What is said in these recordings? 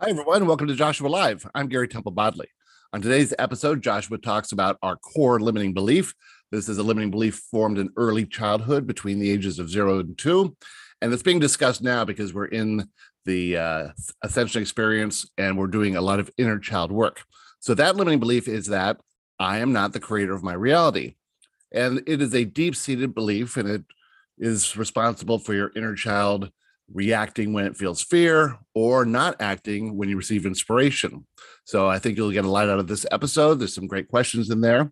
Hi, everyone. Welcome to Joshua Live. I'm Gary Temple Bodley. On today's episode, Joshua talks about our core limiting belief. This is a limiting belief formed in early childhood between the ages of zero and two. And it's being discussed now because we're in the uh, ascension experience and we're doing a lot of inner child work. So, that limiting belief is that I am not the creator of my reality. And it is a deep seated belief and it is responsible for your inner child reacting when it feels fear or not acting when you receive inspiration. So I think you'll get a lot out of this episode. There's some great questions in there.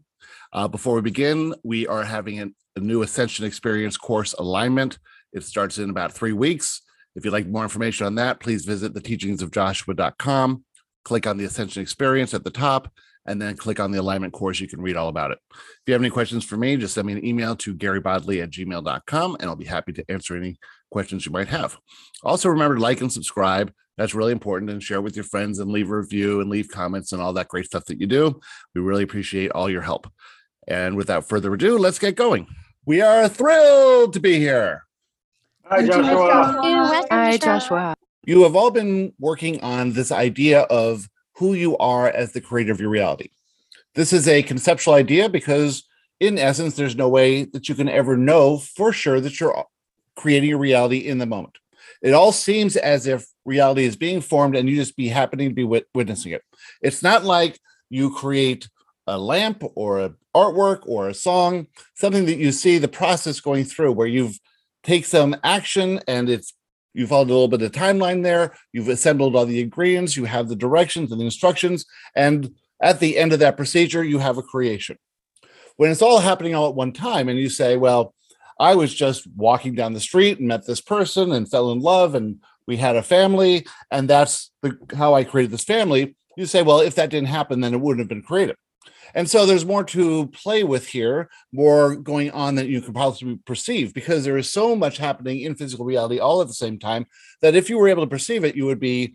Uh, before we begin, we are having an, a new Ascension Experience course alignment. It starts in about three weeks. If you'd like more information on that, please visit the teachingsofjoshua.com, click on the Ascension Experience at the top, and then click on the alignment course. You can read all about it. If you have any questions for me, just send me an email to garybodley at gmail.com and I'll be happy to answer any questions you might have. Also, remember to like and subscribe. That's really important and share with your friends and leave a review and leave comments and all that great stuff that you do. We really appreciate all your help. And without further ado, let's get going. We are thrilled to be here. Hi, Joshua. Hi, Joshua. You have all been working on this idea of who you are as the creator of your reality. This is a conceptual idea because, in essence, there's no way that you can ever know for sure that you're creating your reality in the moment. It all seems as if reality is being formed and you just be happening to be wit- witnessing it. It's not like you create a lamp or a artwork or a song, something that you see the process going through where you've take some action and it's you followed a little bit of timeline there, you've assembled all the ingredients, you have the directions and the instructions, and at the end of that procedure, you have a creation. When it's all happening all at one time, and you say, Well, I was just walking down the street and met this person and fell in love and we had a family and that's the, how I created this family. You say, well, if that didn't happen, then it wouldn't have been created. And so there's more to play with here, more going on than you could possibly perceive because there is so much happening in physical reality all at the same time that if you were able to perceive it, you would be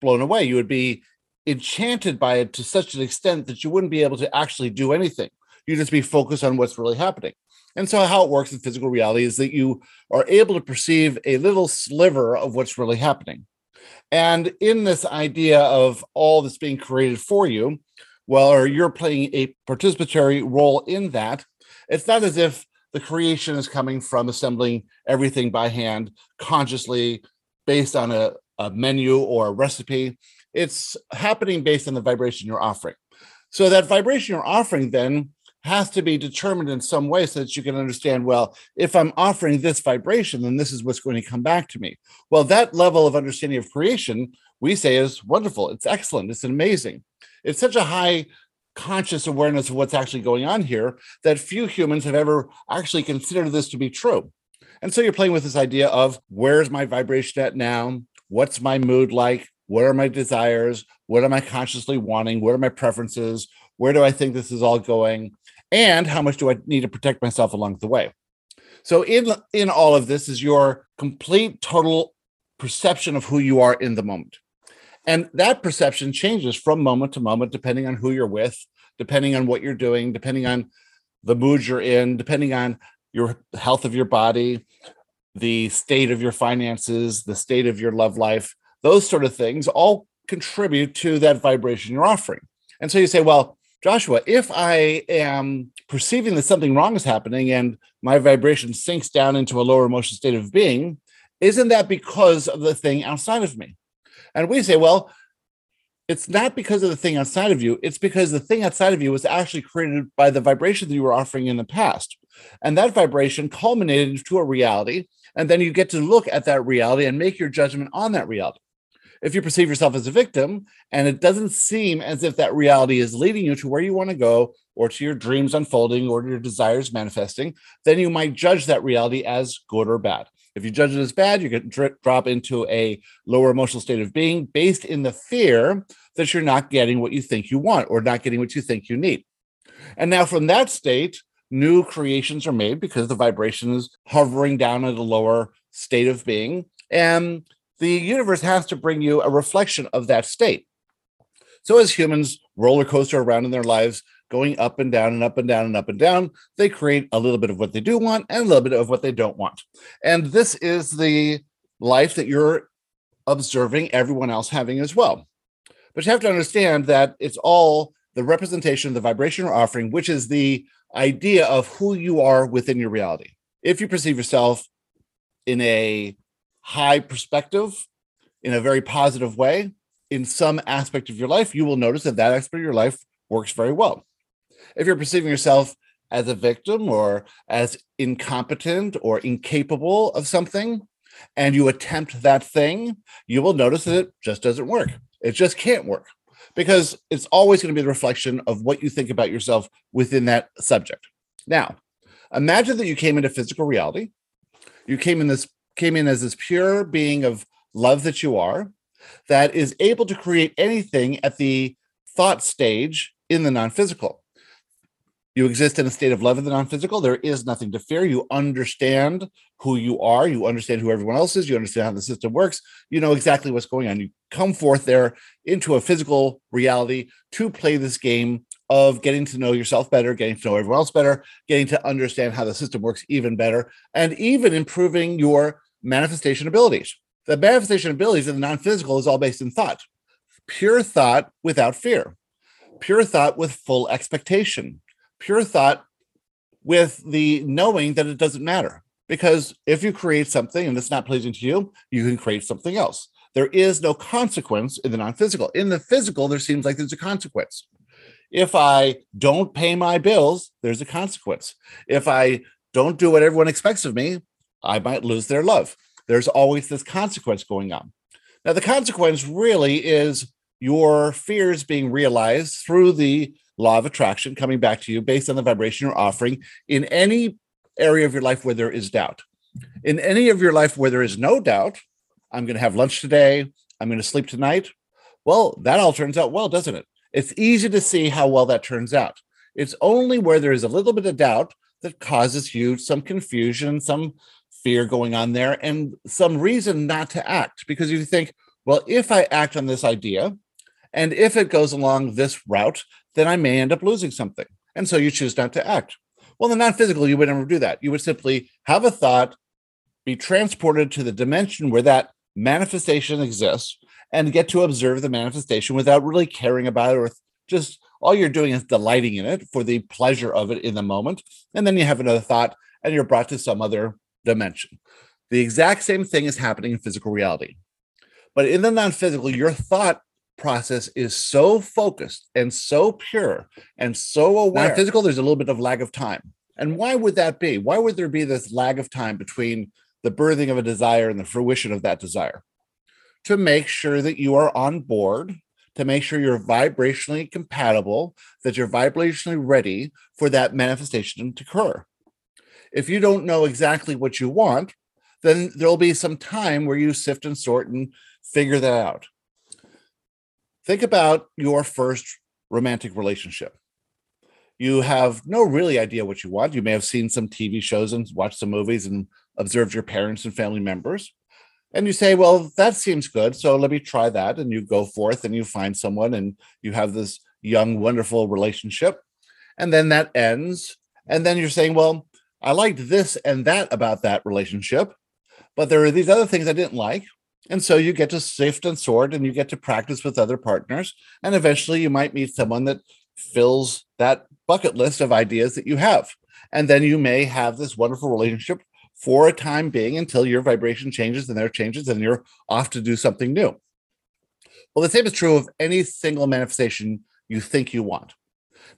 blown away. You would be enchanted by it to such an extent that you wouldn't be able to actually do anything. You'd just be focused on what's really happening. And so, how it works in physical reality is that you are able to perceive a little sliver of what's really happening. And in this idea of all that's being created for you, well, or you're playing a participatory role in that, it's not as if the creation is coming from assembling everything by hand consciously based on a, a menu or a recipe. It's happening based on the vibration you're offering. So, that vibration you're offering then has to be determined in some way so that you can understand well if i'm offering this vibration then this is what's going to come back to me. Well that level of understanding of creation we say is wonderful. It's excellent. It's amazing. It's such a high conscious awareness of what's actually going on here that few humans have ever actually considered this to be true. And so you're playing with this idea of where's my vibration at now? What's my mood like? What are my desires? What am i consciously wanting? What are my preferences? Where do i think this is all going and how much do I need to protect myself along the way? So in in all of this is your complete total perception of who you are in the moment. And that perception changes from moment to moment depending on who you're with, depending on what you're doing, depending on the mood you're in, depending on your health of your body, the state of your finances, the state of your love life, those sort of things all contribute to that vibration you're offering. And so you say, well, Joshua, if I am perceiving that something wrong is happening and my vibration sinks down into a lower emotional state of being, isn't that because of the thing outside of me? And we say, well, it's not because of the thing outside of you. It's because the thing outside of you was actually created by the vibration that you were offering in the past. And that vibration culminated into a reality. And then you get to look at that reality and make your judgment on that reality if you perceive yourself as a victim and it doesn't seem as if that reality is leading you to where you want to go or to your dreams unfolding or to your desires manifesting, then you might judge that reality as good or bad. If you judge it as bad, you can drop into a lower emotional state of being based in the fear that you're not getting what you think you want or not getting what you think you need. And now from that state, new creations are made because the vibration is hovering down at a lower state of being. And the universe has to bring you a reflection of that state. So, as humans roller coaster around in their lives, going up and down and up and down and up and down, they create a little bit of what they do want and a little bit of what they don't want. And this is the life that you're observing everyone else having as well. But you have to understand that it's all the representation of the vibration you're offering, which is the idea of who you are within your reality. If you perceive yourself in a high perspective, in a very positive way, in some aspect of your life, you will notice that that aspect of your life works very well. If you're perceiving yourself as a victim or as incompetent or incapable of something, and you attempt that thing, you will notice that it just doesn't work. It just can't work because it's always going to be the reflection of what you think about yourself within that subject. Now, imagine that you came into physical reality. You came in this came in as this pure being of love that you are that is able to create anything at the thought stage in the non-physical. You exist in a state of love in the non-physical. There is nothing to fear. You understand who you are. You understand who everyone else is. You understand how the system works. You know exactly what's going on. You come forth there into a physical reality to play this game of getting to know yourself better, getting to know everyone else better, getting to understand how the system works even better, and even improving your manifestation abilities. The manifestation abilities in the non-physical is all based in thought. Pure thought without fear. Pure thought with full expectation pure thought with the knowing that it doesn't matter. Because if you create something and it's not pleasing to you, you can create something else. There is no consequence in the non physical. In the physical, there seems like there's a consequence. If I don't pay my bills, there's a consequence. If I don't do what everyone expects of me, I might lose their love. There's always this consequence going on. Now, the consequence really is your fears being realized through the law of attraction coming back to you based on the vibration you're offering in any area of your life where there is doubt. In any of your life where there is no doubt, I'm going to have lunch today, I'm going to sleep tonight. Well, that all turns out well, doesn't it? It's easy to see how well that turns out. It's only where there is a little bit of doubt that causes you some confusion, some fear going on there, and some reason not to act because you think, well, if I act on this idea, and if it goes along this route, then I may end up losing something. And so you choose not to act. Well, the non physical, you would never do that. You would simply have a thought, be transported to the dimension where that manifestation exists, and get to observe the manifestation without really caring about it or just all you're doing is delighting in it for the pleasure of it in the moment. And then you have another thought and you're brought to some other dimension. The exact same thing is happening in physical reality. But in the non physical, your thought process is so focused and so pure and so aware. Not physical, there's a little bit of lag of time. And why would that be? Why would there be this lag of time between the birthing of a desire and the fruition of that desire? To make sure that you are on board, to make sure you're vibrationally compatible, that you're vibrationally ready for that manifestation to occur. If you don't know exactly what you want, then there'll be some time where you sift and sort and figure that out think about your first romantic relationship. You have no really idea what you want. You may have seen some TV shows and watched some movies and observed your parents and family members. And you say, well, that seems good. So let me try that. And you go forth and you find someone and you have this young, wonderful relationship. And then that ends. And then you're saying, well, I liked this and that about that relationship, but there are these other things I didn't like. And so you get to sift and sort and you get to practice with other partners. And eventually you might meet someone that fills that bucket list of ideas that you have. And then you may have this wonderful relationship for a time being until your vibration changes and their changes and you're off to do something new. Well, the same is true of any single manifestation you think you want.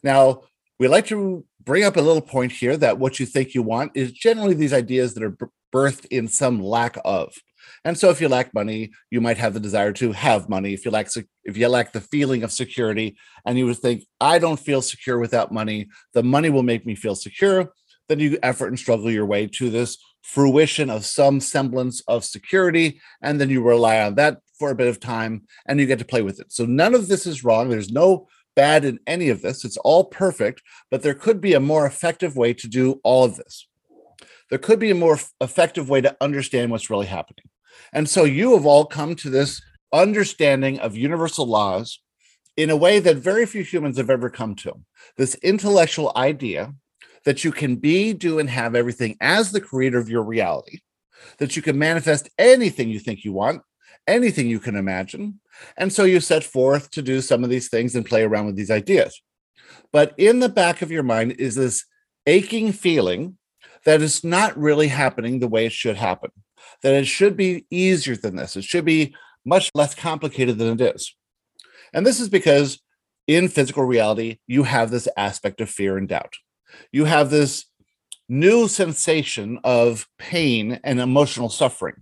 Now, we like to bring up a little point here that what you think you want is generally these ideas that are birthed in some lack of. And so if you lack money, you might have the desire to have money. If you lack if you lack the feeling of security and you would think I don't feel secure without money, the money will make me feel secure, then you effort and struggle your way to this fruition of some semblance of security and then you rely on that for a bit of time and you get to play with it. So none of this is wrong. There's no bad in any of this. It's all perfect, but there could be a more effective way to do all of this. There could be a more effective way to understand what's really happening. And so you have all come to this understanding of universal laws in a way that very few humans have ever come to. This intellectual idea that you can be, do, and have everything as the creator of your reality, that you can manifest anything you think you want, anything you can imagine. And so you set forth to do some of these things and play around with these ideas. But in the back of your mind is this aching feeling that it's not really happening the way it should happen, that it should be easier than this. It should be much less complicated than it is. And this is because in physical reality, you have this aspect of fear and doubt. You have this new sensation of pain and emotional suffering.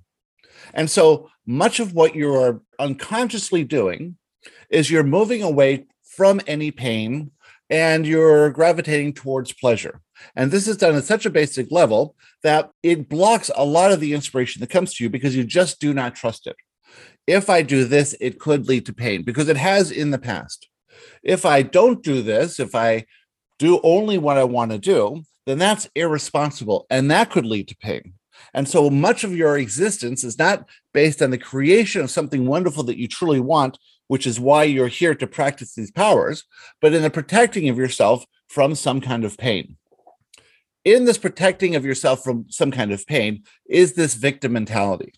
And so much of what you are unconsciously doing is you're moving away from any pain and you're gravitating towards pleasure. And this is done at such a basic level that it blocks a lot of the inspiration that comes to you because you just do not trust it. If I do this, it could lead to pain because it has in the past. If I don't do this, if I do only what I want to do, then that's irresponsible and that could lead to pain. And so much of your existence is not based on the creation of something wonderful that you truly want, which is why you're here to practice these powers, but in the protecting of yourself from some kind of pain. In this protecting of yourself from some kind of pain is this victim mentality.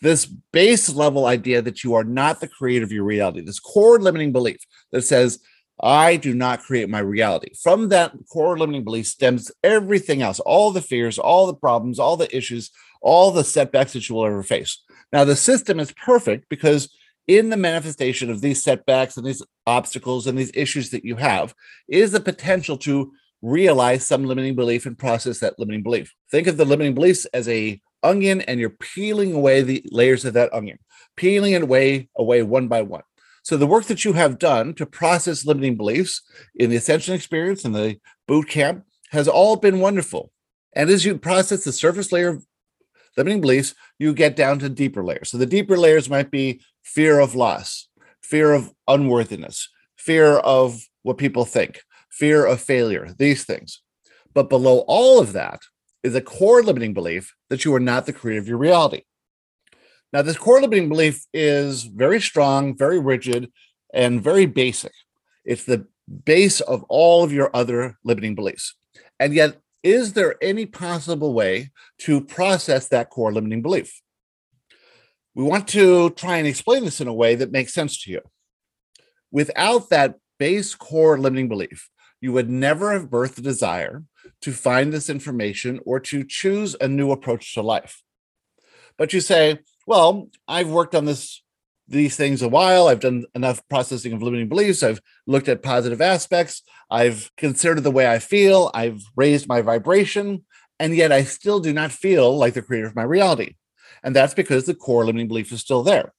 This base level idea that you are not the creator of your reality, this core limiting belief that says, I do not create my reality. From that core limiting belief stems everything else, all the fears, all the problems, all the issues, all the setbacks that you will ever face. Now, the system is perfect because in the manifestation of these setbacks and these obstacles and these issues that you have is the potential to realize some limiting belief and process that limiting belief. Think of the limiting beliefs as a onion and you're peeling away the layers of that onion, peeling it away away one by one. So the work that you have done to process limiting beliefs in the ascension experience and the boot camp has all been wonderful. And as you process the surface layer of limiting beliefs, you get down to deeper layers. So the deeper layers might be fear of loss, fear of unworthiness, fear of what people think, fear of failure, these things. But below all of that is a core limiting belief that you are not the creator of your reality. Now, this core limiting belief is very strong, very rigid, and very basic. It's the base of all of your other limiting beliefs. And yet, is there any possible way to process that core limiting belief? We want to try and explain this in a way that makes sense to you. Without that base core limiting belief, you would never have birthed the desire to find this information or to choose a new approach to life. But you say, well, I've worked on this these things a while. I've done enough processing of limiting beliefs. I've looked at positive aspects. I've considered the way I feel. I've raised my vibration. And yet I still do not feel like the creator of my reality. And that's because the core limiting belief is still there.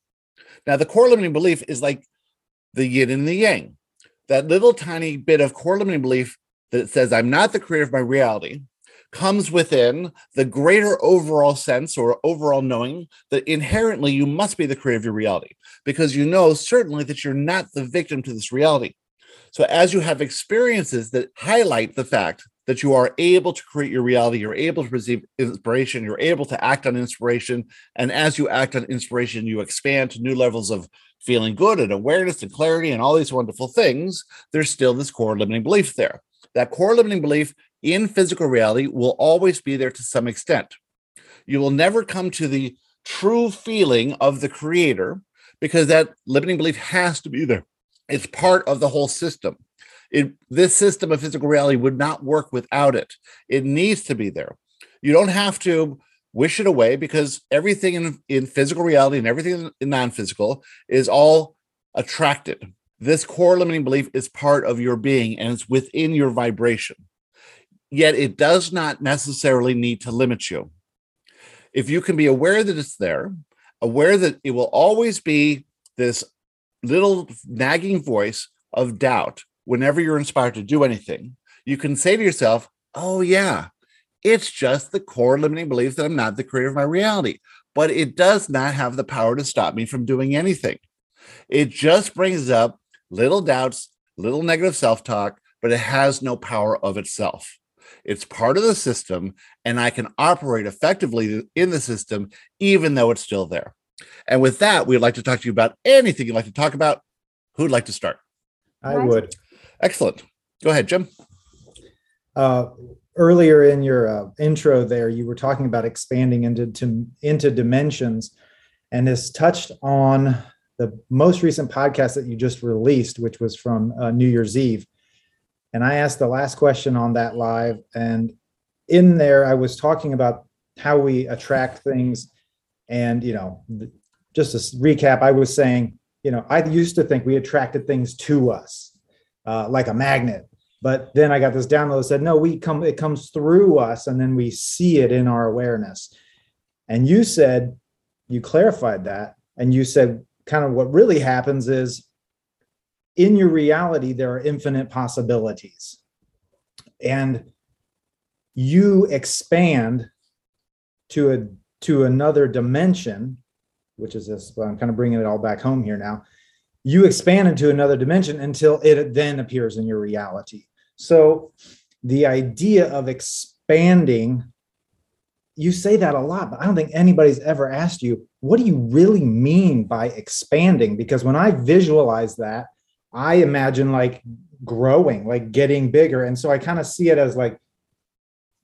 Now, the core limiting belief is like the yin and the yang. That little tiny bit of core limiting belief that says, I'm not the creator of my reality, comes within the greater overall sense or overall knowing that inherently you must be the creator of your reality because you know certainly that you're not the victim to this reality. So, as you have experiences that highlight the fact that you are able to create your reality, you're able to receive inspiration, you're able to act on inspiration. And as you act on inspiration, you expand to new levels of feeling good and awareness and clarity and all these wonderful things. There's still this core limiting belief there. That core limiting belief in physical reality will always be there to some extent. You will never come to the true feeling of the creator because that limiting belief has to be there. It's part of the whole system. It, this system of physical reality would not work without it. It needs to be there. You don't have to wish it away because everything in, in physical reality and everything in non-physical is all attracted. This core limiting belief is part of your being and it's within your vibration yet it does not necessarily need to limit you. If you can be aware that it's there, aware that it will always be this little nagging voice of doubt whenever you're inspired to do anything, you can say to yourself, Oh, yeah, it's just the core limiting belief that I'm not the creator of my reality, but it does not have the power to stop me from doing anything. It just brings up little doubts, little negative self talk, but it has no power of itself. It's part of the system, and I can operate effectively in the system, even though it's still there. And with that, we'd like to talk to you about anything you'd like to talk about. Who'd like to start? I would. Excellent. Go ahead, Jim. Uh, earlier in your uh, intro, there, you were talking about expanding into to, into dimensions, and this touched on the most recent podcast that you just released, which was from uh, New Year's Eve. And I asked the last question on that live. And in there, I was talking about how we attract things. And, you know, just to recap, I was saying, you know, I used to think we attracted things to us uh, like a magnet. But then I got this download that said, no, we come, it comes through us and then we see it in our awareness. And you said, you clarified that. And you said, kind of what really happens is in your reality, there are infinite possibilities. And you expand to a to another dimension, which is this. Well, I'm kind of bringing it all back home here now. You expand into another dimension until it then appears in your reality. So the idea of expanding, you say that a lot, but I don't think anybody's ever asked you, what do you really mean by expanding? Because when I visualize that, I imagine like growing, like getting bigger. And so I kind of see it as like,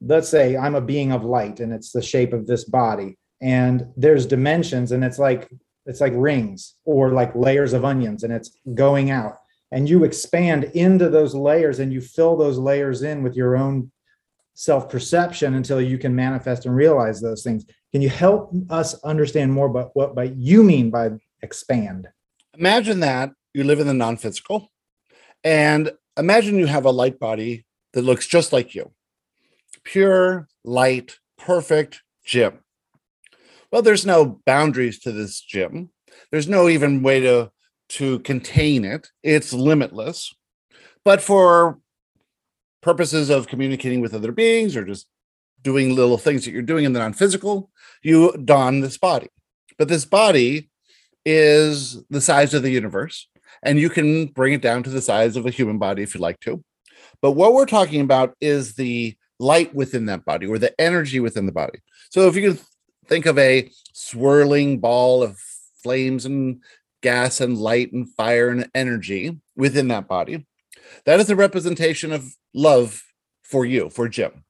let's say I'm a being of light and it's the shape of this body and there's dimensions and it's like it's like rings or like layers of onions and it's going out. And you expand into those layers and you fill those layers in with your own self perception until you can manifest and realize those things. Can you help us understand more about what by you mean by expand? Imagine that you live in the non-physical. And imagine you have a light body that looks just like you. Pure light perfect Jim. Well there's no boundaries to this Jim. There's no even way to to contain it. It's limitless. But for purposes of communicating with other beings or just doing little things that you're doing in the non-physical you don this body. But this body is the size of the universe and you can bring it down to the size of a human body if you like to. But what we're talking about is the light within that body or the energy within the body. So if you can think of a swirling ball of flames and gas and light and fire and energy within that body, that is a representation of love for you, for Jim.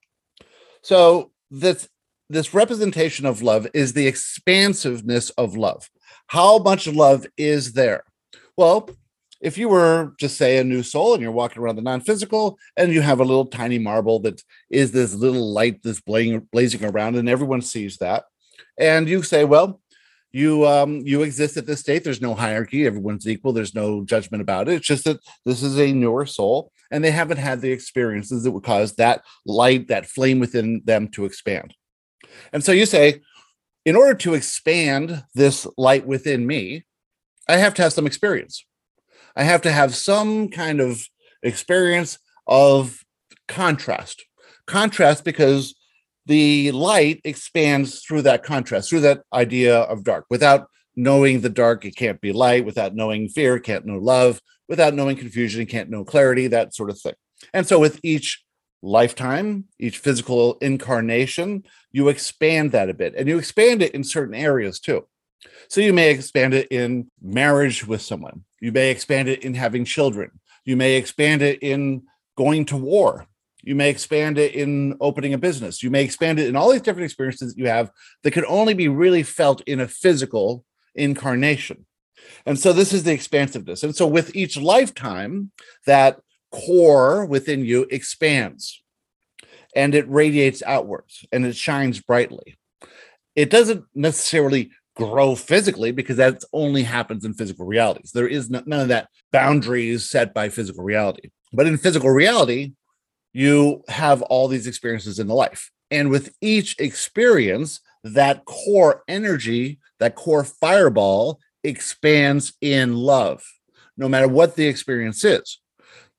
So this this representation of love is the expansiveness of love. How much love is there? Well, if you were just say a new soul and you're walking around the non-physical and you have a little tiny marble that is this little light that's blazing, blazing around and everyone sees that and you say well you um you exist at this state. There's no hierarchy. Everyone's equal. There's no judgment about it. It's just that this is a newer soul and they haven't had the experiences that would cause that light that flame within them to expand. And so you say in order to expand this light within me i have to have some experience I have to have some kind of experience of contrast. Contrast because the light expands through that contrast, through that idea of dark. Without knowing the dark, it can't be light. Without knowing fear, it can't know love. Without knowing confusion, it can't know clarity, that sort of thing. And so with each lifetime, each physical incarnation, you expand that a bit and you expand it in certain areas too. So you may expand it in marriage with someone. You may expand it in having children. You may expand it in going to war. You may expand it in opening a business. You may expand it in all these different experiences that you have that can only be really felt in a physical incarnation. And so this is the expansiveness. And so with each lifetime, that core within you expands and it radiates outwards and it shines brightly. It doesn't necessarily grow physically because that only happens in physical realities. There is none of that boundaries set by physical reality. But in physical reality, you have all these experiences in the life. And with each experience, that core energy, that core fireball expands in love, no matter what the experience is.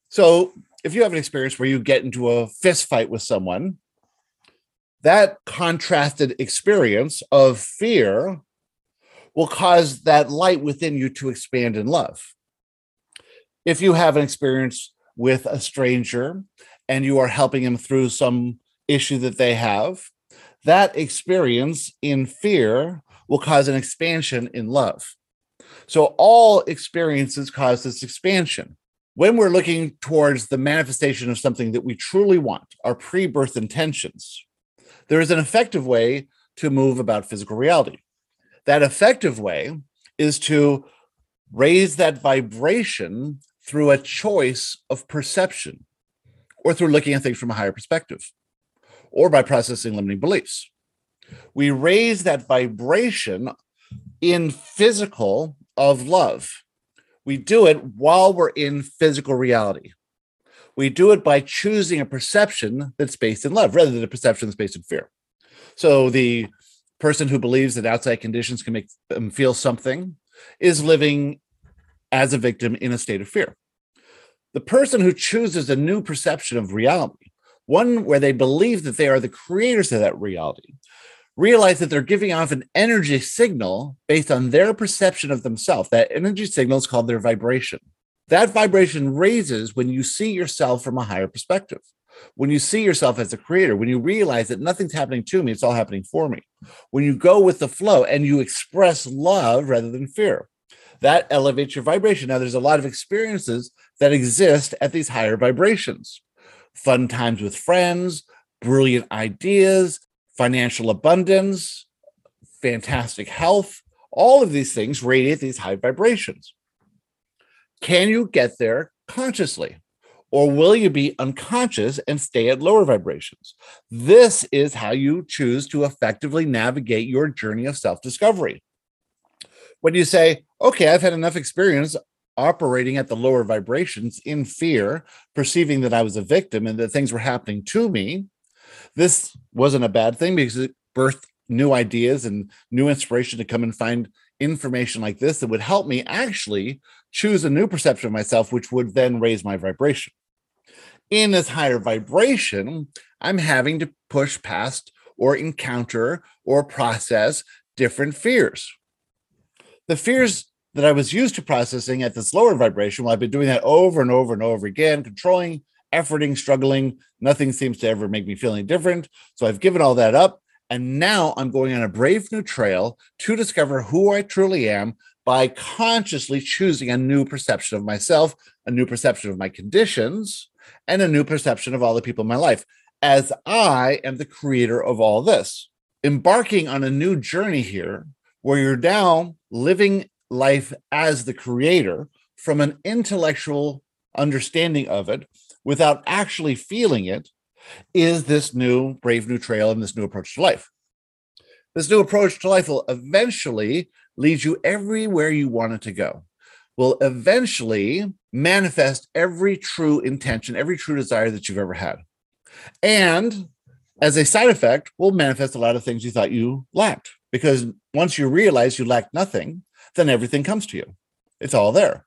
So if you have an experience where you get into a fist fight with someone, that contrasted experience of fear will cause that light within you to expand in love. If you have an experience with a stranger and you are helping them through some issue that they have, that experience in fear will cause an expansion in love. So all experiences cause this expansion. When we're looking towards the manifestation of something that we truly want, our pre birth intentions, there is an effective way to move about physical reality That effective way is to raise that vibration through a choice of perception or through looking at things from a higher perspective or by processing limiting beliefs. We raise that vibration in physical of love. We do it while we're in physical reality. We do it by choosing a perception that's based in love rather than a perception that's based in fear. So the person who believes that outside conditions can make them feel something is living as a victim in a state of fear. The person who chooses a new perception of reality, one where they believe that they are the creators of that reality, realize that they're giving off an energy signal based on their perception of themselves. That energy signal is called their vibration. That vibration raises when you see yourself from a higher perspective. When you see yourself as a creator, when you realize that nothing's happening to me, it's all happening for me. When you go with the flow and you express love rather than fear, that elevates your vibration. Now, there's a lot of experiences that exist at these higher vibrations fun times with friends, brilliant ideas, financial abundance, fantastic health. All of these things radiate these high vibrations. Can you get there consciously? Or will you be unconscious and stay at lower vibrations? This is how you choose to effectively navigate your journey of self discovery. When you say, okay, I've had enough experience operating at the lower vibrations in fear, perceiving that I was a victim and that things were happening to me, this wasn't a bad thing because it birthed new ideas and new inspiration to come and find information like this that would help me actually choose a new perception of myself, which would then raise my vibration. In this higher vibration, I'm having to push past or encounter or process different fears. The fears that I was used to processing at this lower vibration, well, I've been doing that over and over and over again, controlling efforting, struggling. Nothing seems to ever make me feel any different. So I've given all that up. And now I'm going on a brave new trail to discover who I truly am by consciously choosing a new perception of myself, a new perception of my conditions, and a new perception of all the people in my life, as I am the creator of all this. Embarking on a new journey here, where you're now living life as the creator from an intellectual understanding of it without actually feeling it is this new brave new trail and this new approach to life. This new approach to life will eventually lead you everywhere you want it to go, will eventually manifest every true intention, every true desire that you've ever had. And as a side effect, will manifest a lot of things you thought you lacked. Because once you realize you lack nothing, then everything comes to you. It's all there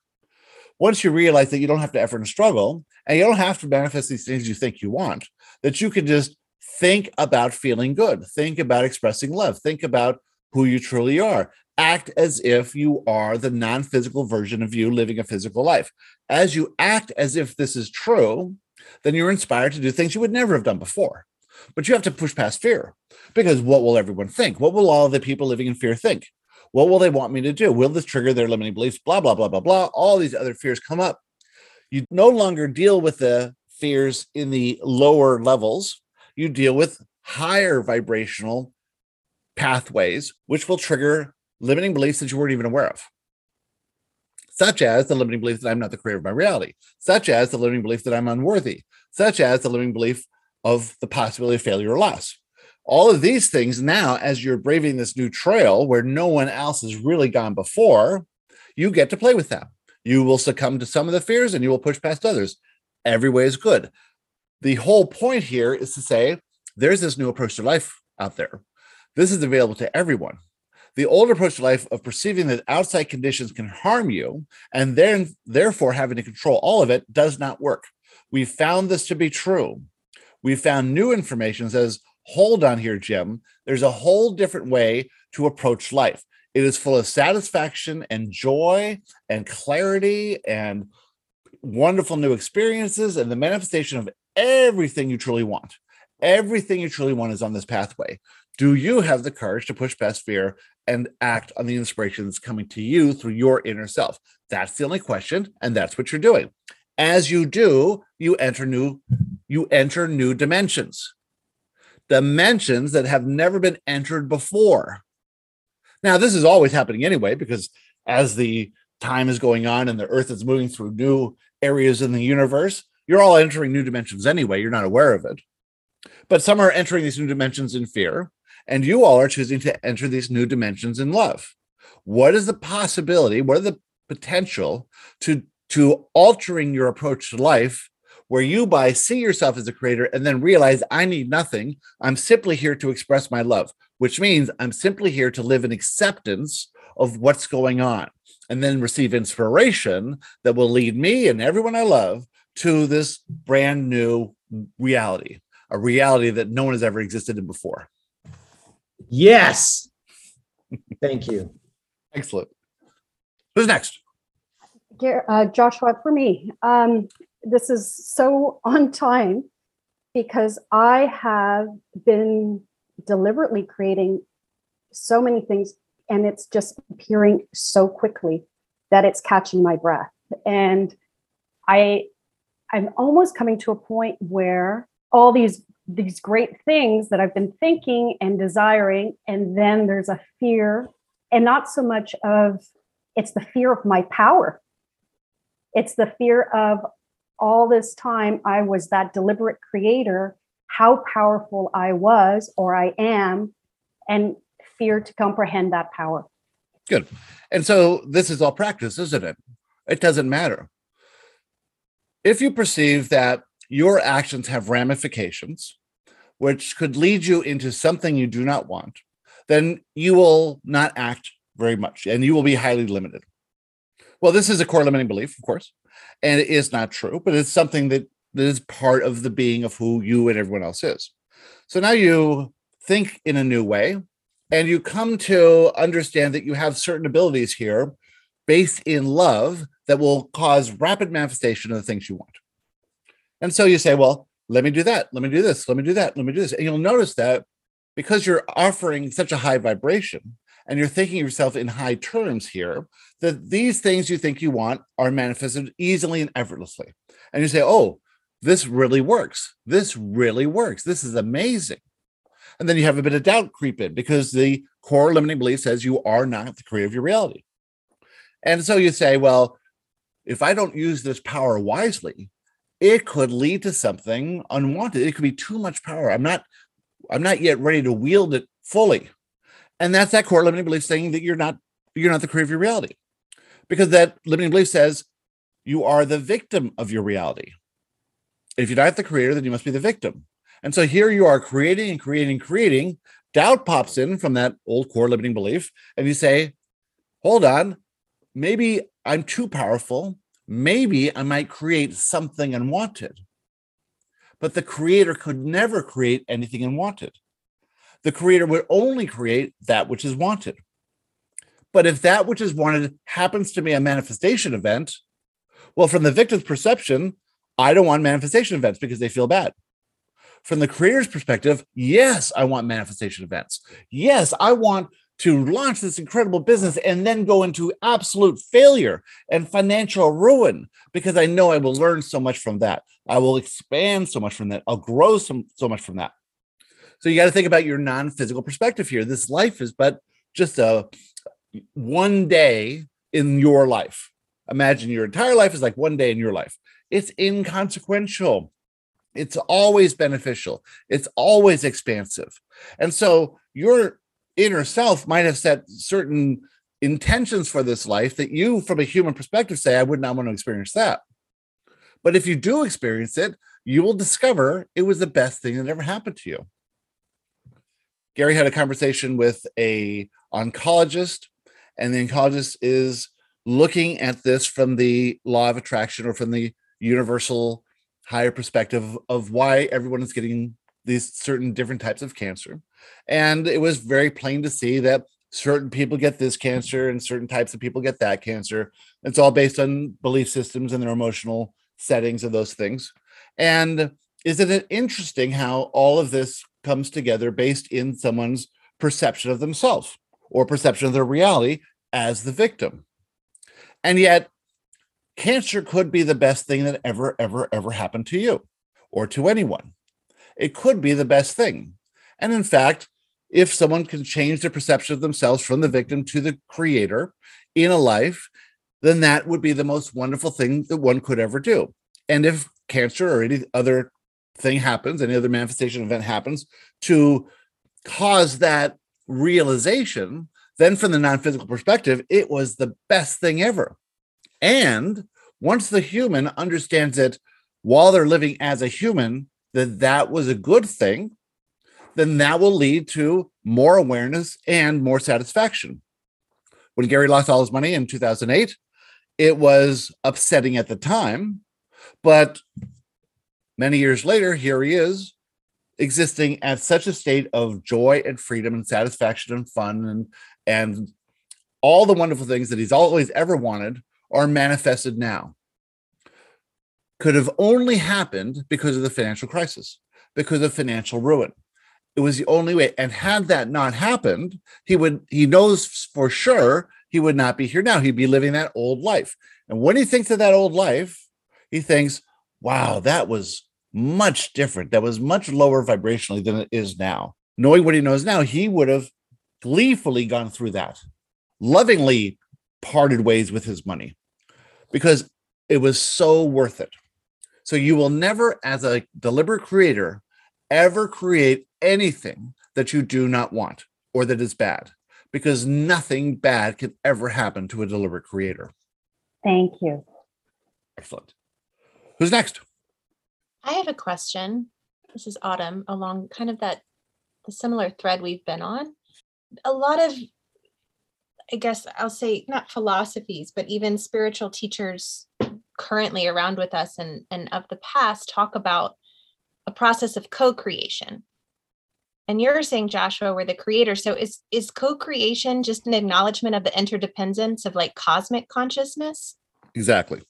once you realize that you don't have to effort and struggle and you don't have to manifest these things you think you want, that you can just think about feeling good, think about expressing love, think about who you truly are. Act as if you are the non physical version of you living a physical life. As you act as if this is true, then you're inspired to do things you would never have done before. But you have to push past fear because what will everyone think? What will all the people living in fear think? What will they want me to do? Will this trigger their limiting beliefs? Blah, blah, blah, blah, blah. All these other fears come up. You no longer deal with the fears in the lower levels, you deal with higher vibrational pathways, which will trigger limiting beliefs that you weren't even aware of, such as the limiting belief that I'm not the creator of my reality, such as the limiting belief that I'm unworthy, such as the limiting belief of the possibility of failure or loss all of these things now, as you're braving this new trail where no one else has really gone before, you get to play with them. You will succumb to some of the fears and you will push past others. Every way is good. The whole point here is to say there's this new approach to life out there. This is available to everyone. The old approach to life of perceiving that outside conditions can harm you and then therefore having to control all of it does not work. We found this to be true. We found new information says hold on here, Jim. There's a whole different way to approach life. It is full of satisfaction and joy and clarity and wonderful new experiences and the manifestation of everything you truly want. Everything you truly want is on this pathway. Do you have the courage to push past fear and act on the inspiration that's coming to you through your inner self? That's the only question, and that's what you're doing. As you do, you enter new you enter new dimensions dimensions that have never been entered before. Now, this is always happening anyway, because as the time is going on and the earth is moving through new areas in the universe, you're all entering new dimensions anyway. You're not aware of it. But some are entering these new dimensions in fear, and you all are choosing to enter these new dimensions in love. What is the possibility? What are the potential to to altering your approach to life where you by see yourself as a creator and then realize I need nothing. I'm simply here to express my love, which means I'm simply here to live in acceptance of what's going on and then receive inspiration that will lead me and everyone I love to this brand new reality, a reality that no one has ever existed in before. Yes. Thank you. Excellent. Who's next? Uh, Joshua, for me, um, this is so on time because I have been deliberately creating so many things and it's just appearing so quickly that it's catching my breath. And I I'm almost coming to a point where all these these great things that I've been thinking and desiring, and then there's a fear, and not so much of it's the fear of my power. It's the fear of all this time I was that deliberate creator, how powerful I was or I am, and fear to comprehend that power. Good. And so this is all practice, isn't it? It doesn't matter. If you perceive that your actions have ramifications, which could lead you into something you do not want, then you will not act very much and you will be highly limited. Well, this is a core limiting belief, of course, and it is not true, but it's something that, that is part of the being of who you and everyone else is. So now you think in a new way and you come to understand that you have certain abilities here based in love that will cause rapid manifestation of the things you want. And so you say, well, let me do that. Let me do this. Let me do that. Let me do this. And you'll notice that because you're offering such a high vibration, and you're thinking yourself in high terms here, that these things you think you want are manifested easily and effortlessly. And you say, oh, this really works. This really works. This is amazing. And then you have a bit of doubt creep in because the core limiting belief says you are not the creator of your reality. And so you say, well, if I don't use this power wisely, it could lead to something unwanted. It could be too much power. I'm not I'm not yet ready to wield it fully. And that's that core limiting belief saying that you're not you're not the creator of your reality. Because that limiting belief says you are the victim of your reality. If you're not the creator then you must be the victim. And so here you are creating and creating and creating. Doubt pops in from that old core limiting belief. And you say hold on. Maybe i'm too powerful maybe i might create something unwanted but the creator could never create anything unwanted the creator would only create that which is wanted. But if that which is wanted happens to be a manifestation event, well, from the victim's perception, I don't want manifestation events because they feel bad. From the creator's perspective, yes, I want manifestation events. Yes, I want to launch this incredible business and then go into absolute failure and financial ruin because I know I will learn so much from that. I will expand so much from that. I'll grow so, so much from that. So you got to think about your non-physical perspective here. This life is but just a one day in your life. Imagine your entire life is like one day in your life. It's inconsequential. It's always beneficial. It's always expansive. And so your inner self might have set certain intentions for this life that you, from a human perspective, say, I would not want to experience that. But if you do experience it, you will discover it was the best thing that ever happened to you. Gary had a conversation with a oncologist, and the oncologist is looking at this from the law of attraction or from the universal higher perspective of why everyone is getting these certain different types of cancer. And it was very plain to see that certain people get this cancer and certain types of people get that cancer. It's all based on belief systems and their emotional settings of those things. And isn't it interesting how all of this comes together based in someone's perception of themselves or perception of their reality as the victim. And yet, cancer could be the best thing that ever, ever, ever happened to you or to anyone. It could be the best thing. And in fact, if someone can change their perception of themselves from the victim to the creator in a life, then that would be the most wonderful thing that one could ever do. And if cancer or any other thing happens, any other manifestation event happens to cause that realization, then from the non physical perspective, it was the best thing ever. And once the human understands it while they're living as a human, that that was a good thing, then that will lead to more awareness and more satisfaction. When Gary lost all his money in 2008, it was upsetting at the time, but many years later, here he is existing at such a state of joy and freedom and satisfaction and fun and and all the wonderful things that he's always ever wanted are manifested now could have only happened because of the financial crisis because of financial ruin it was the only way and had that not happened he would he knows for sure he would not be here now he'd be living that old life and when he thinks of that old life he thinks wow that was much different. That was much lower vibrationally than it is now. Knowing what he knows now, he would have gleefully gone through that, lovingly parted ways with his money because it was so worth it. So you will never, as a deliberate creator, ever create anything that you do not want or that is bad because nothing bad can ever happen to a deliberate creator. Thank you. Excellent. Who's next? I have a question. This is Autumn along kind of that the similar thread we've been on. A lot of I guess I'll say not philosophies, but even spiritual teachers currently around with us and, and of the past talk about a process of co-creation. And you're saying, Joshua, we're the creator. So is is co-creation just an acknowledgement of the interdependence of like cosmic consciousness? Exactly.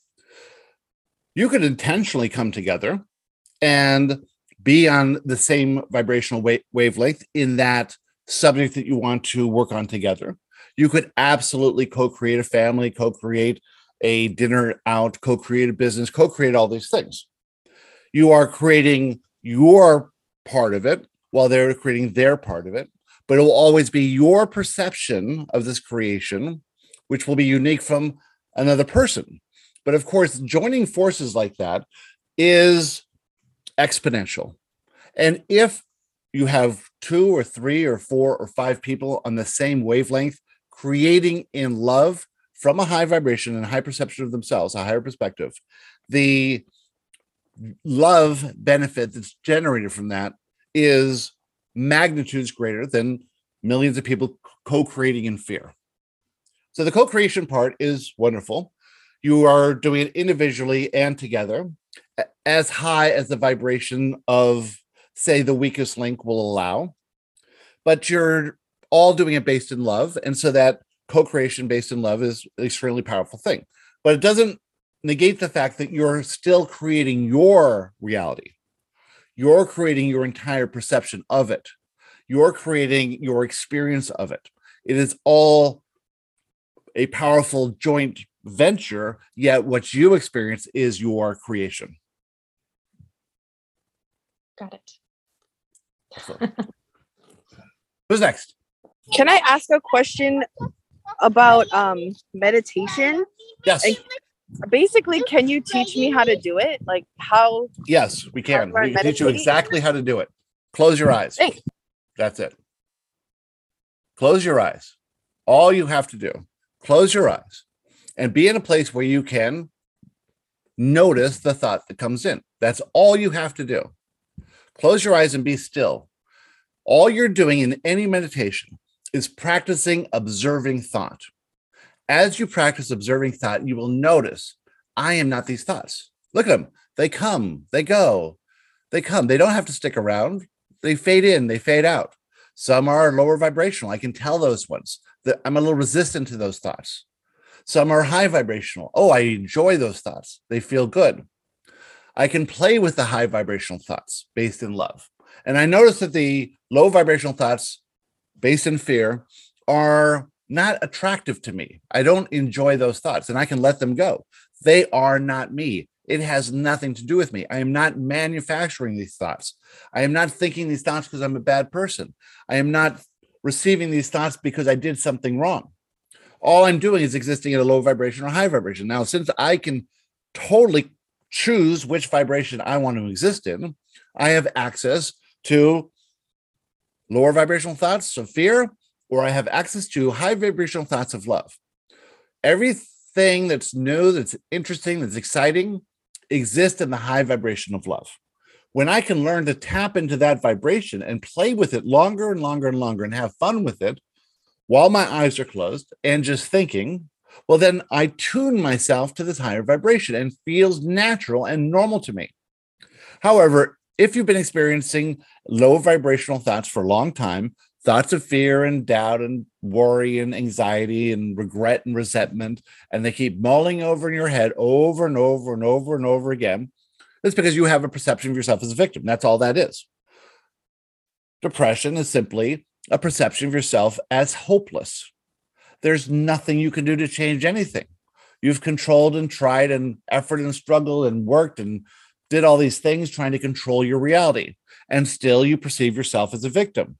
You could intentionally come together and be on the same vibrational wa- wavelength in that subject that you want to work on together. You could absolutely co create a family, co create a dinner out, co create a business, co create all these things. You are creating your part of it while they're creating their part of it, but it will always be your perception of this creation, which will be unique from another person. But of course, joining forces like that is exponential. And if you have two or three or four or five people on the same wavelength, creating in love from a high vibration and high perception of themselves, a higher perspective, the love benefit that's generated from that is magnitudes greater than millions of people co creating in fear. So the co creation part is wonderful. You are doing it individually and together as high as the vibration of, say, the weakest link will allow. But you're all doing it based in love. And so that co creation based in love is an extremely powerful thing. But it doesn't negate the fact that you're still creating your reality. You're creating your entire perception of it. You're creating your experience of it. It is all a powerful joint venture, yet what you experience is your creation. Got it. Who's next? Can I ask a question about um meditation? Yes. And basically, can you teach me how to do it? Like how Yes, we can. We can teach you exactly how to do it. Close your eyes. Thanks. That's it. Close your eyes. All you have to do, close your eyes and be in a place where you can notice the thought that comes in. That's all you have to do. Close your eyes and be still. All you're doing in any meditation is practicing observing thought. As you practice observing thought, you will notice I am not these thoughts. Look at them. They come, they go, they come. They don't have to stick around. They fade in, they fade out. Some are lower vibrational. I can tell those ones that I'm a little resistant to those thoughts. Some are high vibrational. Oh, I enjoy those thoughts. They feel good. I can play with the high vibrational thoughts based in love. And I notice that the low vibrational thoughts based in fear are not attractive to me. I don't enjoy those thoughts and I can let them go. They are not me. It has nothing to do with me. I am not manufacturing these thoughts. I am not thinking these thoughts because I'm a bad person. I am not receiving these thoughts because I did something wrong. All I'm doing is existing at a low vibration or high vibration. Now, since I can totally choose which vibration I want to exist in, I have access to lower vibrational thoughts of fear, or I have access to high vibrational thoughts of love. Everything that's new, that's interesting, that's exciting exists in the high vibration of love. When I can learn to tap into that vibration and play with it longer and longer and longer and have fun with it while my eyes are closed and just thinking, well, then I tune myself to this higher vibration and feels natural and normal to me. However, if you've been experiencing low vibrational thoughts for a long time, thoughts of fear and doubt and worry and anxiety and regret and resentment, and they keep mulling over in your head over and over and over and over again, it's because you have a perception of yourself as a victim. That's all that is. Depression is simply a perception of yourself as hopeless. There's nothing you can do to change anything. You've controlled and tried and effort and struggled and worked and did all these things trying to control your reality, and still you perceive yourself as a victim.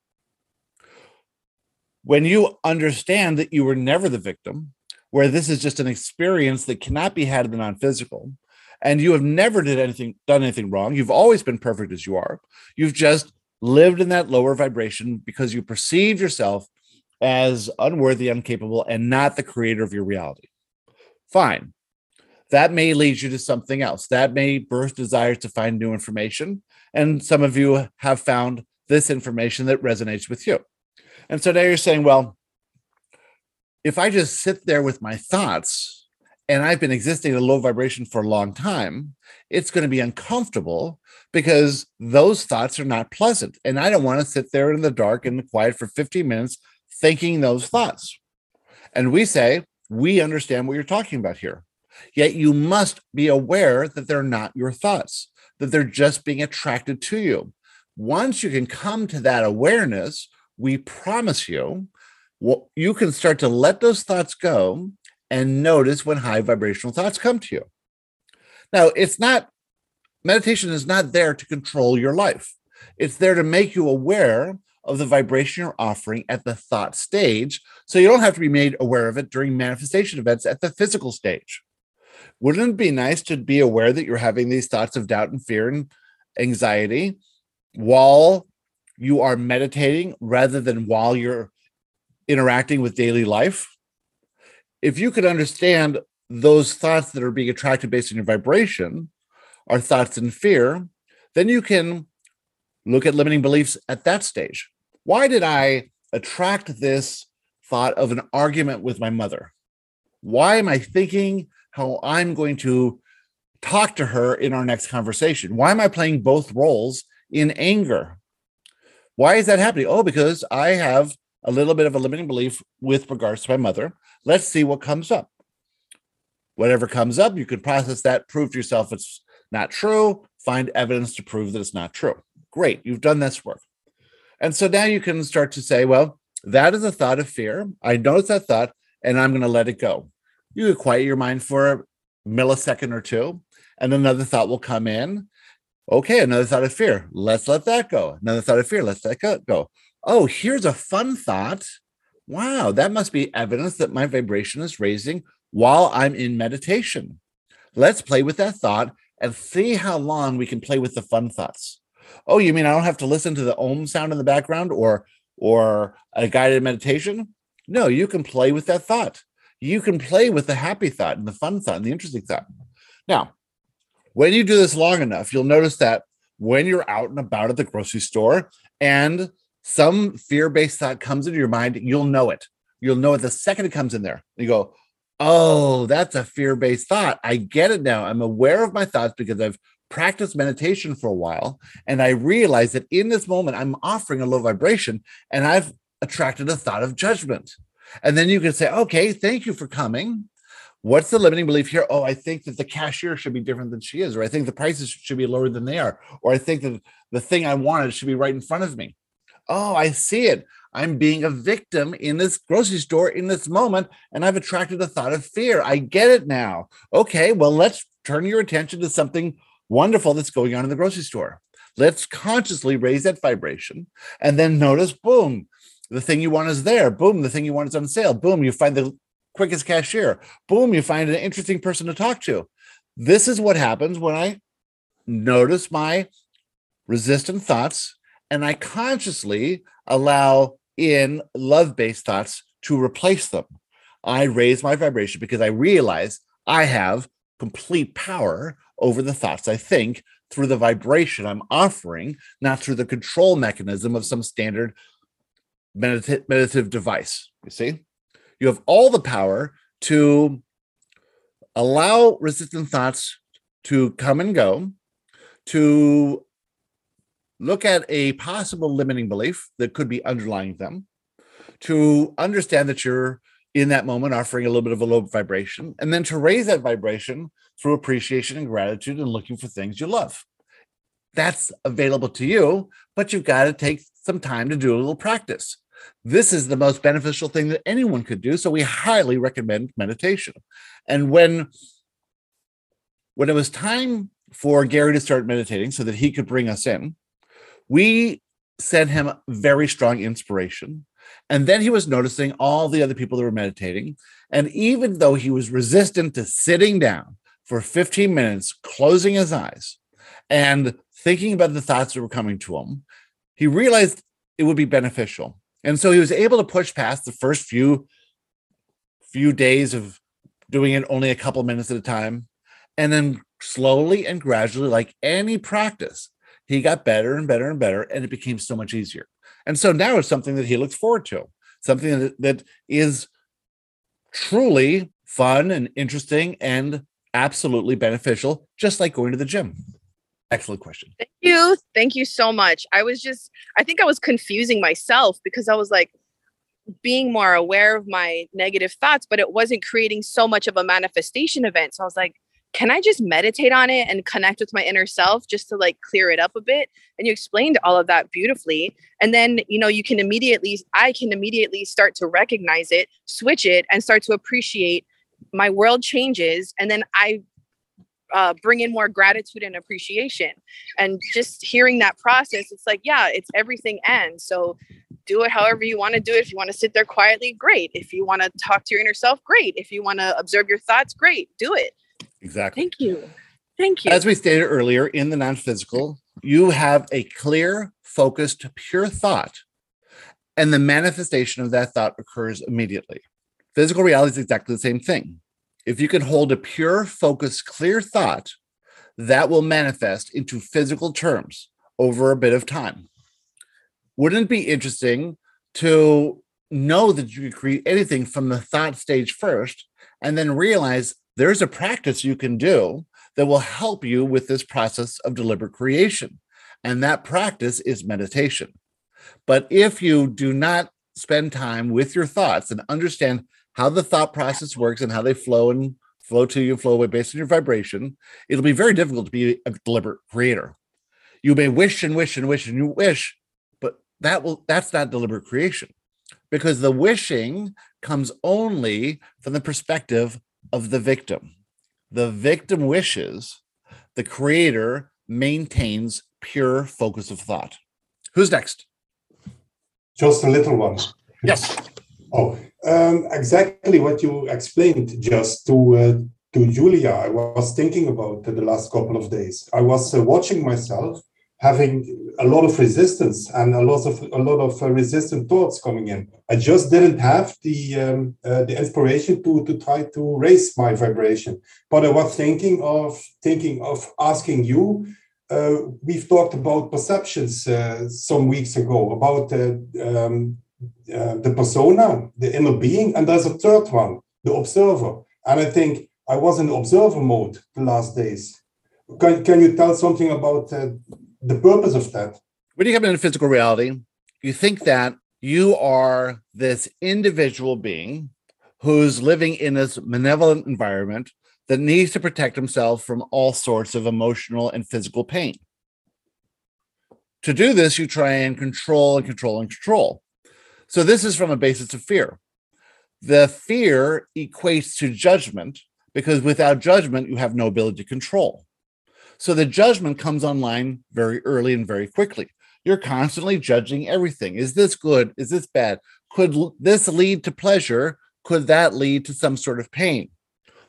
When you understand that you were never the victim, where this is just an experience that cannot be had in the non-physical, and you have never did anything done anything wrong, you've always been perfect as you are. You've just lived in that lower vibration because you perceive yourself as unworthy, incapable, and not the creator of your reality. Fine that may lead you to something else. That may birth desires to find new information. And some of you have found this information that resonates with you. And so now you're saying, well, if I just sit there with my thoughts and I've been existing at a low vibration for a long time, it's going to be uncomfortable because those thoughts are not pleasant. And I don't want to sit there in the dark and the quiet for 15 minutes thinking those thoughts. And we say, we understand what you're talking about here. Yet you must be aware that they're not your thoughts, that they're just being attracted to you. Once you can come to that awareness, we promise you, you can start to let those thoughts go and notice when high vibrational thoughts come to you. Now, it's not, meditation is not there to control your life, it's there to make you aware of the vibration you're offering at the thought stage. So you don't have to be made aware of it during manifestation events at the physical stage wouldn't it be nice to be aware that you're having these thoughts of doubt and fear and anxiety while you are meditating rather than while you're interacting with daily life? If you could understand those thoughts that are being attracted based on your vibration are thoughts and fear, then you can look at limiting beliefs at that stage. Why did I attract this thought of an argument with my mother? Why am I thinking how I'm going to talk to her in our next conversation. Why am I playing both roles in anger? Why is that happening? Oh, because I have a little bit of a limiting belief with regards to my mother. Let's see what comes up. Whatever comes up, you can process that, prove to yourself it's not true, find evidence to prove that it's not true. Great, you've done this work. And so now you can start to say, well, that is a thought of fear. I notice that thought and I'm going to let it go you quiet your mind for a millisecond or two, and another thought will come in. Okay, another thought of fear. Let's let that go. Another thought of fear. Let's let that go. Oh, here's a fun thought. Wow, that must be evidence that my vibration is raising while I'm in meditation. Let's play with that thought and see how long we can play with the fun thoughts. Oh, you mean I don't have to listen to the om sound in the background or or a guided meditation? No, you can play with that thought you can play with the happy thought and the fun thought and the interesting thought. Now, when you do this long enough, you'll notice that when you're out and about at the grocery store and some fear based thought comes into your mind, you'll know it. You'll know it the second it comes in there. You go, Oh, that's a fear based thought. I get it now. I'm aware of my thoughts because I've practiced meditation for a while. And I realize that in this moment, I'm offering a low vibration and I've attracted a thought of judgment. And then you can say, okay, thank you for coming. What's the limiting belief here? Oh, I think that the cashier should be different than she is, or I think the prices should be lower than they are, or I think that the thing I wanted should be right in front of me. Oh, I see it. I'm being a victim in this grocery store in this moment, and I've attracted a thought of fear. I get it now. Okay, well, let's turn your attention to something wonderful that's going on in the grocery store. Let's consciously raise that vibration and then notice boom, the thing you want is there. Boom, the thing you want is on sale. Boom, you find the quickest cashier. Boom, you find an interesting person to talk to. This is what happens when I notice my resistant thoughts and I consciously allow in love based thoughts to replace them. I raise my vibration because I realize I have complete power over the thoughts I think through the vibration I'm offering, not through the control mechanism of some standard medita- meditative device. You see, you have all the power to allow resistant thoughts to come and go, to look at a possible limiting belief that could be underlying them, to understand that you're in that moment offering a little bit of a low vibration, and then to raise that vibration through appreciation and gratitude and looking for things you love. That's available to you, but you've got to take some time to do a little practice. This is the most beneficial thing that anyone could do. So we highly recommend meditation. And when when it was time for Gary to start meditating so that he could bring us in, we sent him very strong inspiration. And then he was noticing all the other people that were meditating. And even though he was resistant to sitting down for 15 minutes, closing his eyes and thinking about the thoughts that were coming to him, he realized it would be beneficial. And so he was able to push past the first few few days of doing it only a couple minutes at a time. And then slowly and gradually, like any practice, he got better and better and better, and it became so much easier. And so now it's something that he looks forward to, something that, that is truly fun and interesting and absolutely beneficial, just like going to the gym. Excellent question. Thank you. Thank you so much. I was just, I think I was confusing myself because I was like being more aware of my negative thoughts, but it wasn't creating so much of a manifestation event. So I was like, can I just meditate on it and connect with my inner self just to like clear it up a bit? And you explained all of that beautifully. And then, you know, you can immediately, I can immediately start to recognize it, switch it, and start to appreciate my world changes. And then I uh, bring in more gratitude and appreciation. And just hearing that process, it's like, yeah, it's everything ends. So do it however you want to do it. If you want to sit there quietly, great. If you want to talk to your inner self, great. If you want to observe your thoughts, great. Do it. Exactly. Thank you. Thank you. As we stated earlier, in the non physical, you have a clear, focused, pure thought, and the manifestation of that thought occurs immediately. Physical reality is exactly the same thing. If you can hold a pure, focused, clear thought, that will manifest into physical terms over a bit of time. Wouldn't it be interesting to know that you can create anything from the thought stage first and then realize there's a practice you can do that will help you with this process of deliberate creation. And that practice is meditation. But if you do not spend time with your thoughts and understand how the thought process works and how they flow and flow to you and flow away based on your vibration, it'll be very difficult to be a deliberate creator. You may wish and wish and wish and you wish, but that will that's not deliberate creation because the wishing comes only from the perspective of the victim. The victim wishes, the creator maintains pure focus of thought. Who's next? Just a little one. Yes. Oh, um, exactly what you explained just to uh, to Julia. I was thinking about the last couple of days. I was uh, watching myself having a lot of resistance and a lot of a lot of uh, resistant thoughts coming in. I just didn't have the um, uh, the inspiration to to try to raise my vibration. But I was thinking of thinking of asking you. Uh, we've talked about perceptions uh, some weeks ago about um, uh, the persona, the inner being, and there's a third one, the observer. And I think I was in observer mode the last days. Can, can you tell something about uh, the purpose of that? When you come into physical reality, you think that you are this individual being who's living in this malevolent environment that needs to protect himself from all sorts of emotional and physical pain. To do this, you try and control and control and control. So this is from a basis of fear. The fear equates to judgment because without judgment, you have no ability to control. So the judgment comes online very early and very quickly. You're constantly judging everything. Is this good? Is this bad? Could this lead to pleasure? Could that lead to some sort of pain?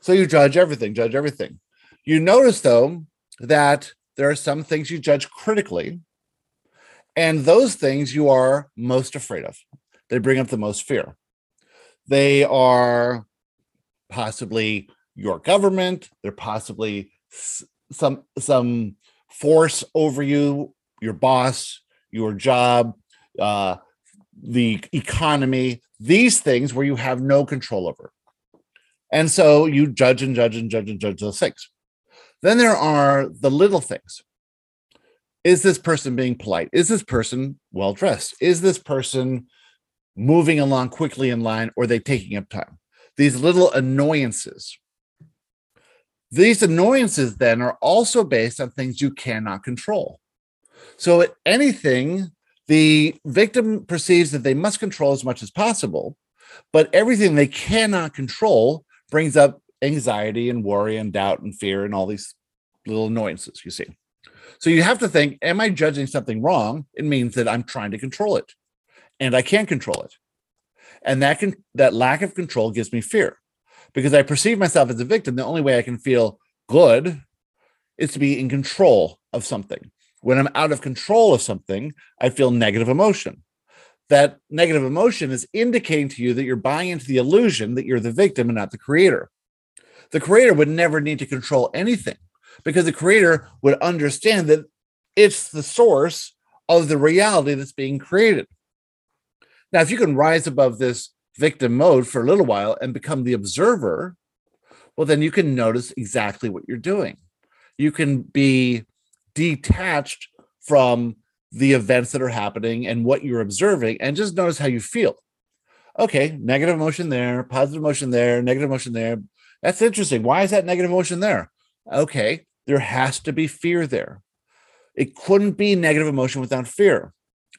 So you judge everything, judge everything. You notice, though, that there are some things you judge critically, and those things you are most afraid of. They bring up the most fear. They are possibly your government, they're possibly some some force over you, your boss, your job, uh, the economy, these things where you have no control over. And so you judge and judge and judge and judge those things. Then there are the little things. Is this person being polite? Is this person well dressed? Is this person moving along quickly in line or they taking up time? These little annoyances. These annoyances then are also based on things you cannot control. So, at anything, the victim perceives that they must control as much as possible, but everything they cannot control brings up anxiety and worry and doubt and fear and all these little annoyances you see. So, you have to think, am I judging something wrong? It means that I'm trying to control it and I can't control it. And that can that lack of control gives me fear because I perceive myself as a victim. The only way I can feel good is to be in control of something. When I'm out of control of something, I feel negative emotion. That negative emotion is indicating to you that you're buying into the illusion that you're the victim and not the creator. The creator would never need to control anything because the creator would understand that it's the source of the reality that's being created. Now, if you can rise above this victim mode for a little while and become the observer, well, then you can notice exactly what you're doing. You can be detached from the events that are happening and what you're observing and just notice how you feel. Okay, negative emotion there, positive emotion there, negative emotion there. That's interesting. Why is that negative emotion there? Okay, there has to be fear there. It couldn't be negative emotion without fear.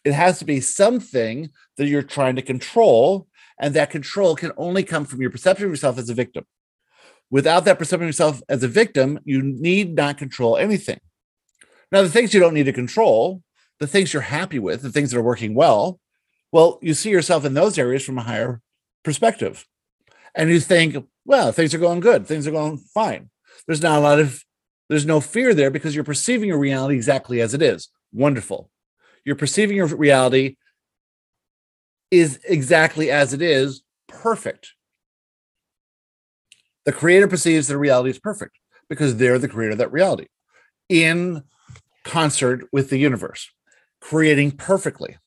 It has to be something that you're trying to control, and that control can only come from your perception of yourself as a victim. Without that perception of yourself as a victim, you need not control anything. Now, the things you don't need to control, the things you're happy with, the things that are working well, well, you see yourself in those areas from a higher perspective. And you think, well, things are going good, things are going fine. There's not a lot of, there's no fear there because you're perceiving your reality exactly as it is. Wonderful. You're perceiving your reality is exactly as it is, perfect. The creator perceives that reality is perfect because they're the creator of that reality in concert with the universe, creating perfectly.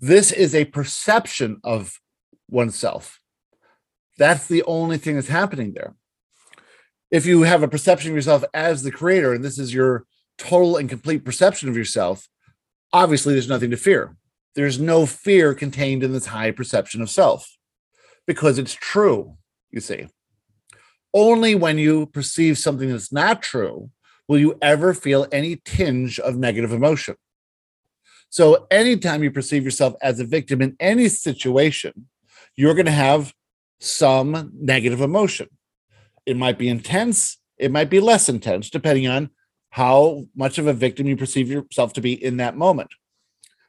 This is a perception of oneself. That's the only thing that's happening there. If you have a perception of yourself as the creator, and this is your total and complete perception of yourself, obviously there's nothing to fear. There's no fear contained in this high perception of self because it's true, you see. Only when you perceive something that's not true will you ever feel any tinge of negative emotion. So, anytime you perceive yourself as a victim in any situation, you're going to have some negative emotion. It might be intense, it might be less intense, depending on how much of a victim you perceive yourself to be in that moment.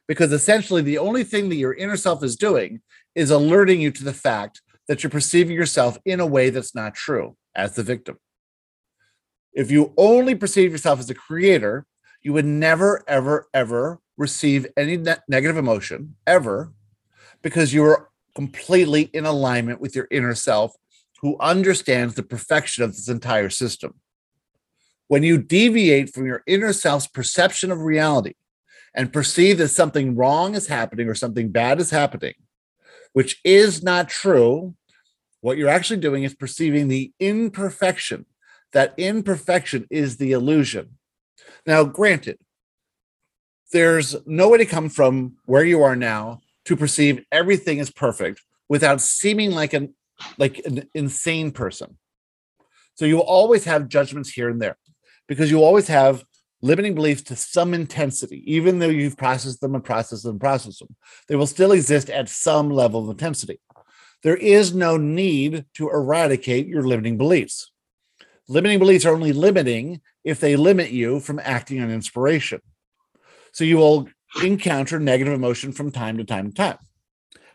Because essentially, the only thing that your inner self is doing is alerting you to the fact that you're perceiving yourself in a way that's not true as the victim. If you only perceive yourself as a creator, you would never, ever, ever receive any ne- negative emotion ever because you are completely in alignment with your inner self who understands the perfection of this entire system. When you deviate from your inner self's perception of reality and perceive that something wrong is happening or something bad is happening, which is not true, what you're actually doing is perceiving the imperfection. That imperfection is the illusion. Now, granted, there's no way to come from where you are now to perceive everything is perfect without seeming like an like an insane person. So you will always have judgments here and there because you always have limiting beliefs to some intensity, even though you've processed them and processed them and processed them, they will still exist at some level of intensity. There is no need to eradicate your limiting beliefs. Limiting beliefs are only limiting if they limit you from acting on inspiration. So you will encounter negative emotion from time to time to time.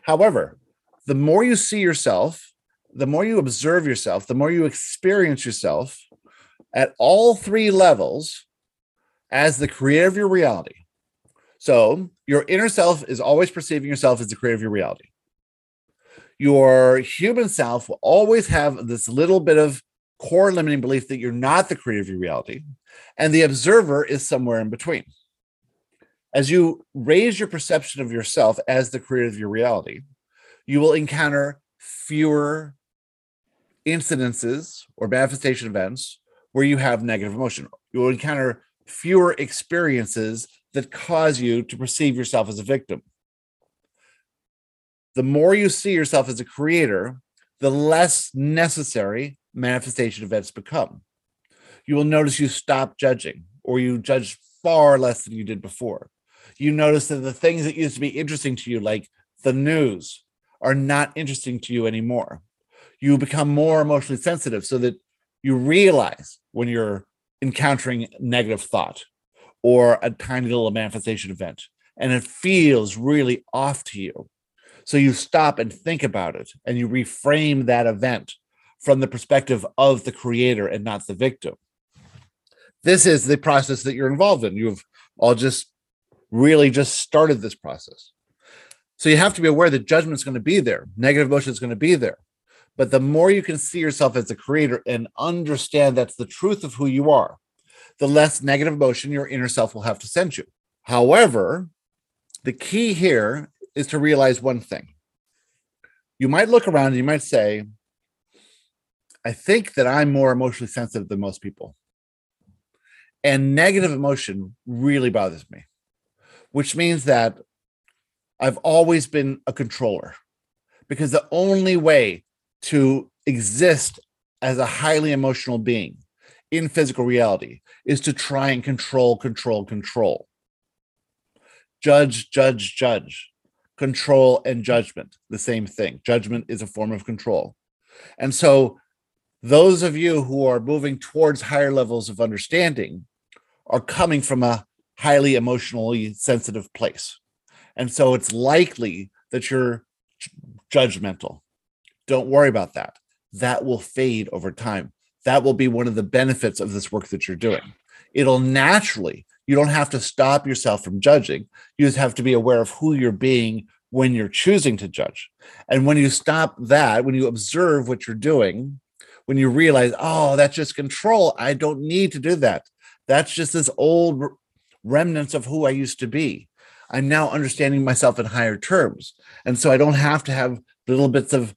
However, the more you see yourself, the more you observe yourself, the more you experience yourself at all three levels as the creator of your reality. So, your inner self is always perceiving yourself as the creator of your reality. Your human self will always have this little bit of core limiting belief that you're not the creator of your reality, and the observer is somewhere in between. As you raise your perception of yourself as the creator of your reality, you will encounter fewer incidences or manifestation events where you have negative emotion. You will encounter fewer experiences that cause you to perceive yourself as a victim. The more you see yourself as a creator, the less necessary manifestation events become. You will notice you stop judging or you judge far less than you did before. You notice that the things that used to be interesting to you, like the news, are not interesting to you anymore. You become more emotionally sensitive so that you realize when you're encountering negative thought or a tiny little manifestation event and it feels really off to you. So you stop and think about it and you reframe that event from the perspective of the creator and not the victim. This is the process that you're involved in. You've all just really just started this process. So you have to be aware that judgment is going to be there, negative emotion is going to be there. But the more you can see yourself as a creator and understand that's the truth of who you are, the less negative emotion your inner self will have to send you. However, the key here is to realize one thing. You might look around and you might say, I think that I'm more emotionally sensitive than most people. And negative emotion really bothers me, which means that I've always been a controller because the only way to exist as a highly emotional being in physical reality is to try and control, control, control. Judge, judge, judge. Control and judgment, the same thing. Judgment is a form of control. And so, those of you who are moving towards higher levels of understanding are coming from a highly emotionally sensitive place. And so, it's likely that you're judgmental. Don't worry about that. That will fade over time. That will be one of the benefits of this work that you're doing. It'll naturally, you don't have to stop yourself from judging. You just have to be aware of who you're being when you're choosing to judge. And when you stop that, when you observe what you're doing, when you realize, oh, that's just control, I don't need to do that. That's just this old remnants of who I used to be. I'm now understanding myself in higher terms. And so I don't have to have little bits of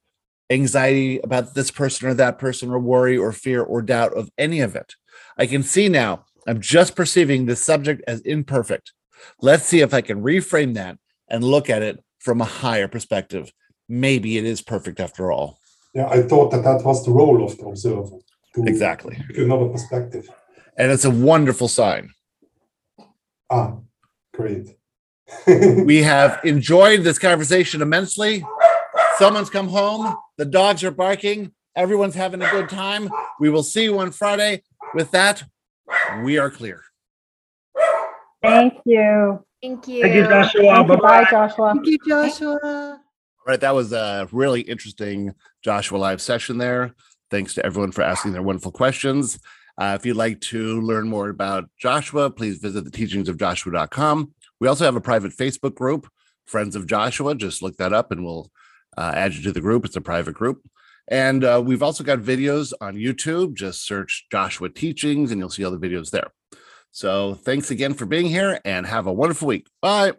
anxiety about this person or that person, or worry or fear or doubt of any of it. I can see now I'm just perceiving the subject as imperfect. Let's see if I can reframe that and look at it from a higher perspective. Maybe it is perfect after all. Yeah, I thought that that was the role of the observer. To Exactly. Another perspective. And it's a wonderful sign. Ah, great. We have enjoyed this conversation immensely. Someone's come home. The dogs are barking. Everyone's having a good time. We will see you on Friday. With that, we are clear. Thank you. Thank you. Thank you, Joshua. Thank. Bye-bye. Bye, Joshua. Thank you, Joshua. All right, that was a really interesting Joshua Live session there. Thanks to everyone for asking their wonderful questions. Uh, if you'd like to learn more about Joshua, please visit the teachings of Joshua.com. We also have a private Facebook group, Friends of Joshua. Just look that up and we'll uh, add you to the group. It's a private group. And uh, we've also got videos on YouTube. Just search Joshua Teachings and you'll see all the videos there. So thanks again for being here and have a wonderful week. Bye.